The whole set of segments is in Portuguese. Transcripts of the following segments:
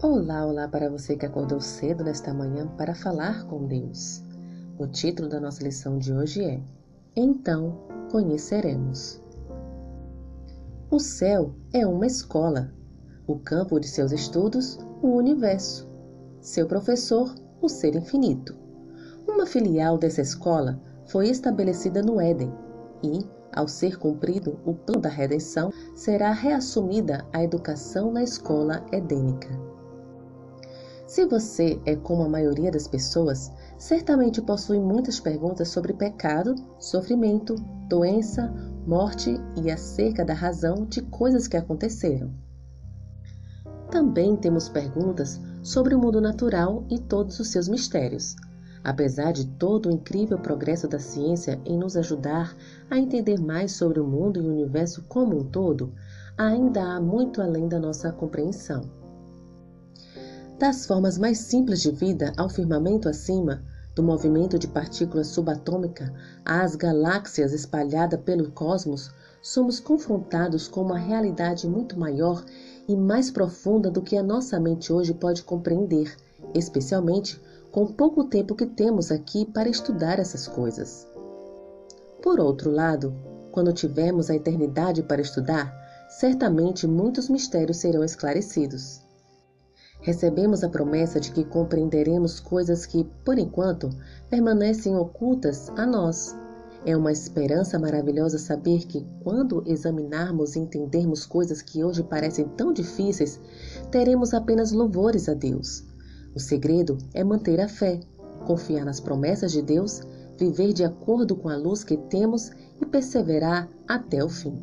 Olá, olá para você que acordou cedo nesta manhã para falar com Deus. O título da nossa lição de hoje é Então conheceremos. O céu é uma escola, o campo de seus estudos, o universo, seu professor, o ser infinito. Uma filial dessa escola foi estabelecida no Éden e, ao ser cumprido o plano da redenção, será reassumida a educação na escola edênica. Se você é como a maioria das pessoas, certamente possui muitas perguntas sobre pecado, sofrimento, doença, morte e acerca da razão de coisas que aconteceram. Também temos perguntas sobre o mundo natural e todos os seus mistérios. Apesar de todo o incrível progresso da ciência em nos ajudar a entender mais sobre o mundo e o universo como um todo, ainda há muito além da nossa compreensão. Das formas mais simples de vida ao firmamento acima, do movimento de partículas subatômica às galáxias espalhadas pelo cosmos, somos confrontados com uma realidade muito maior e mais profunda do que a nossa mente hoje pode compreender, especialmente com o pouco tempo que temos aqui para estudar essas coisas. Por outro lado, quando tivermos a eternidade para estudar, certamente muitos mistérios serão esclarecidos recebemos a promessa de que compreenderemos coisas que, por enquanto, permanecem ocultas a nós. É uma esperança maravilhosa saber que, quando examinarmos e entendermos coisas que hoje parecem tão difíceis, teremos apenas louvores a Deus. O segredo é manter a fé, confiar nas promessas de Deus, viver de acordo com a luz que temos e perseverar até o fim.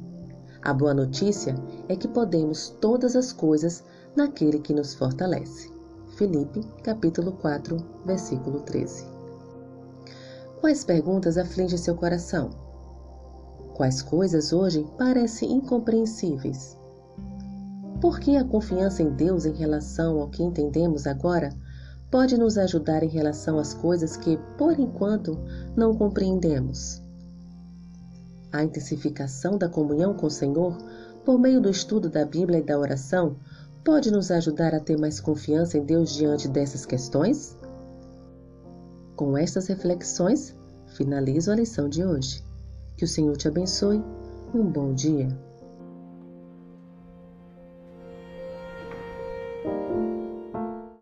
A boa notícia é que podemos todas as coisas naquele que nos fortalece. Filipe, capítulo 4, versículo 13. Quais perguntas afligem seu coração? Quais coisas hoje parecem incompreensíveis? Por que a confiança em Deus em relação ao que entendemos agora pode nos ajudar em relação às coisas que, por enquanto, não compreendemos? A intensificação da comunhão com o Senhor, por meio do estudo da Bíblia e da oração, pode nos ajudar a ter mais confiança em Deus diante dessas questões? Com estas reflexões, finalizo a lição de hoje. Que o Senhor te abençoe. Um bom dia.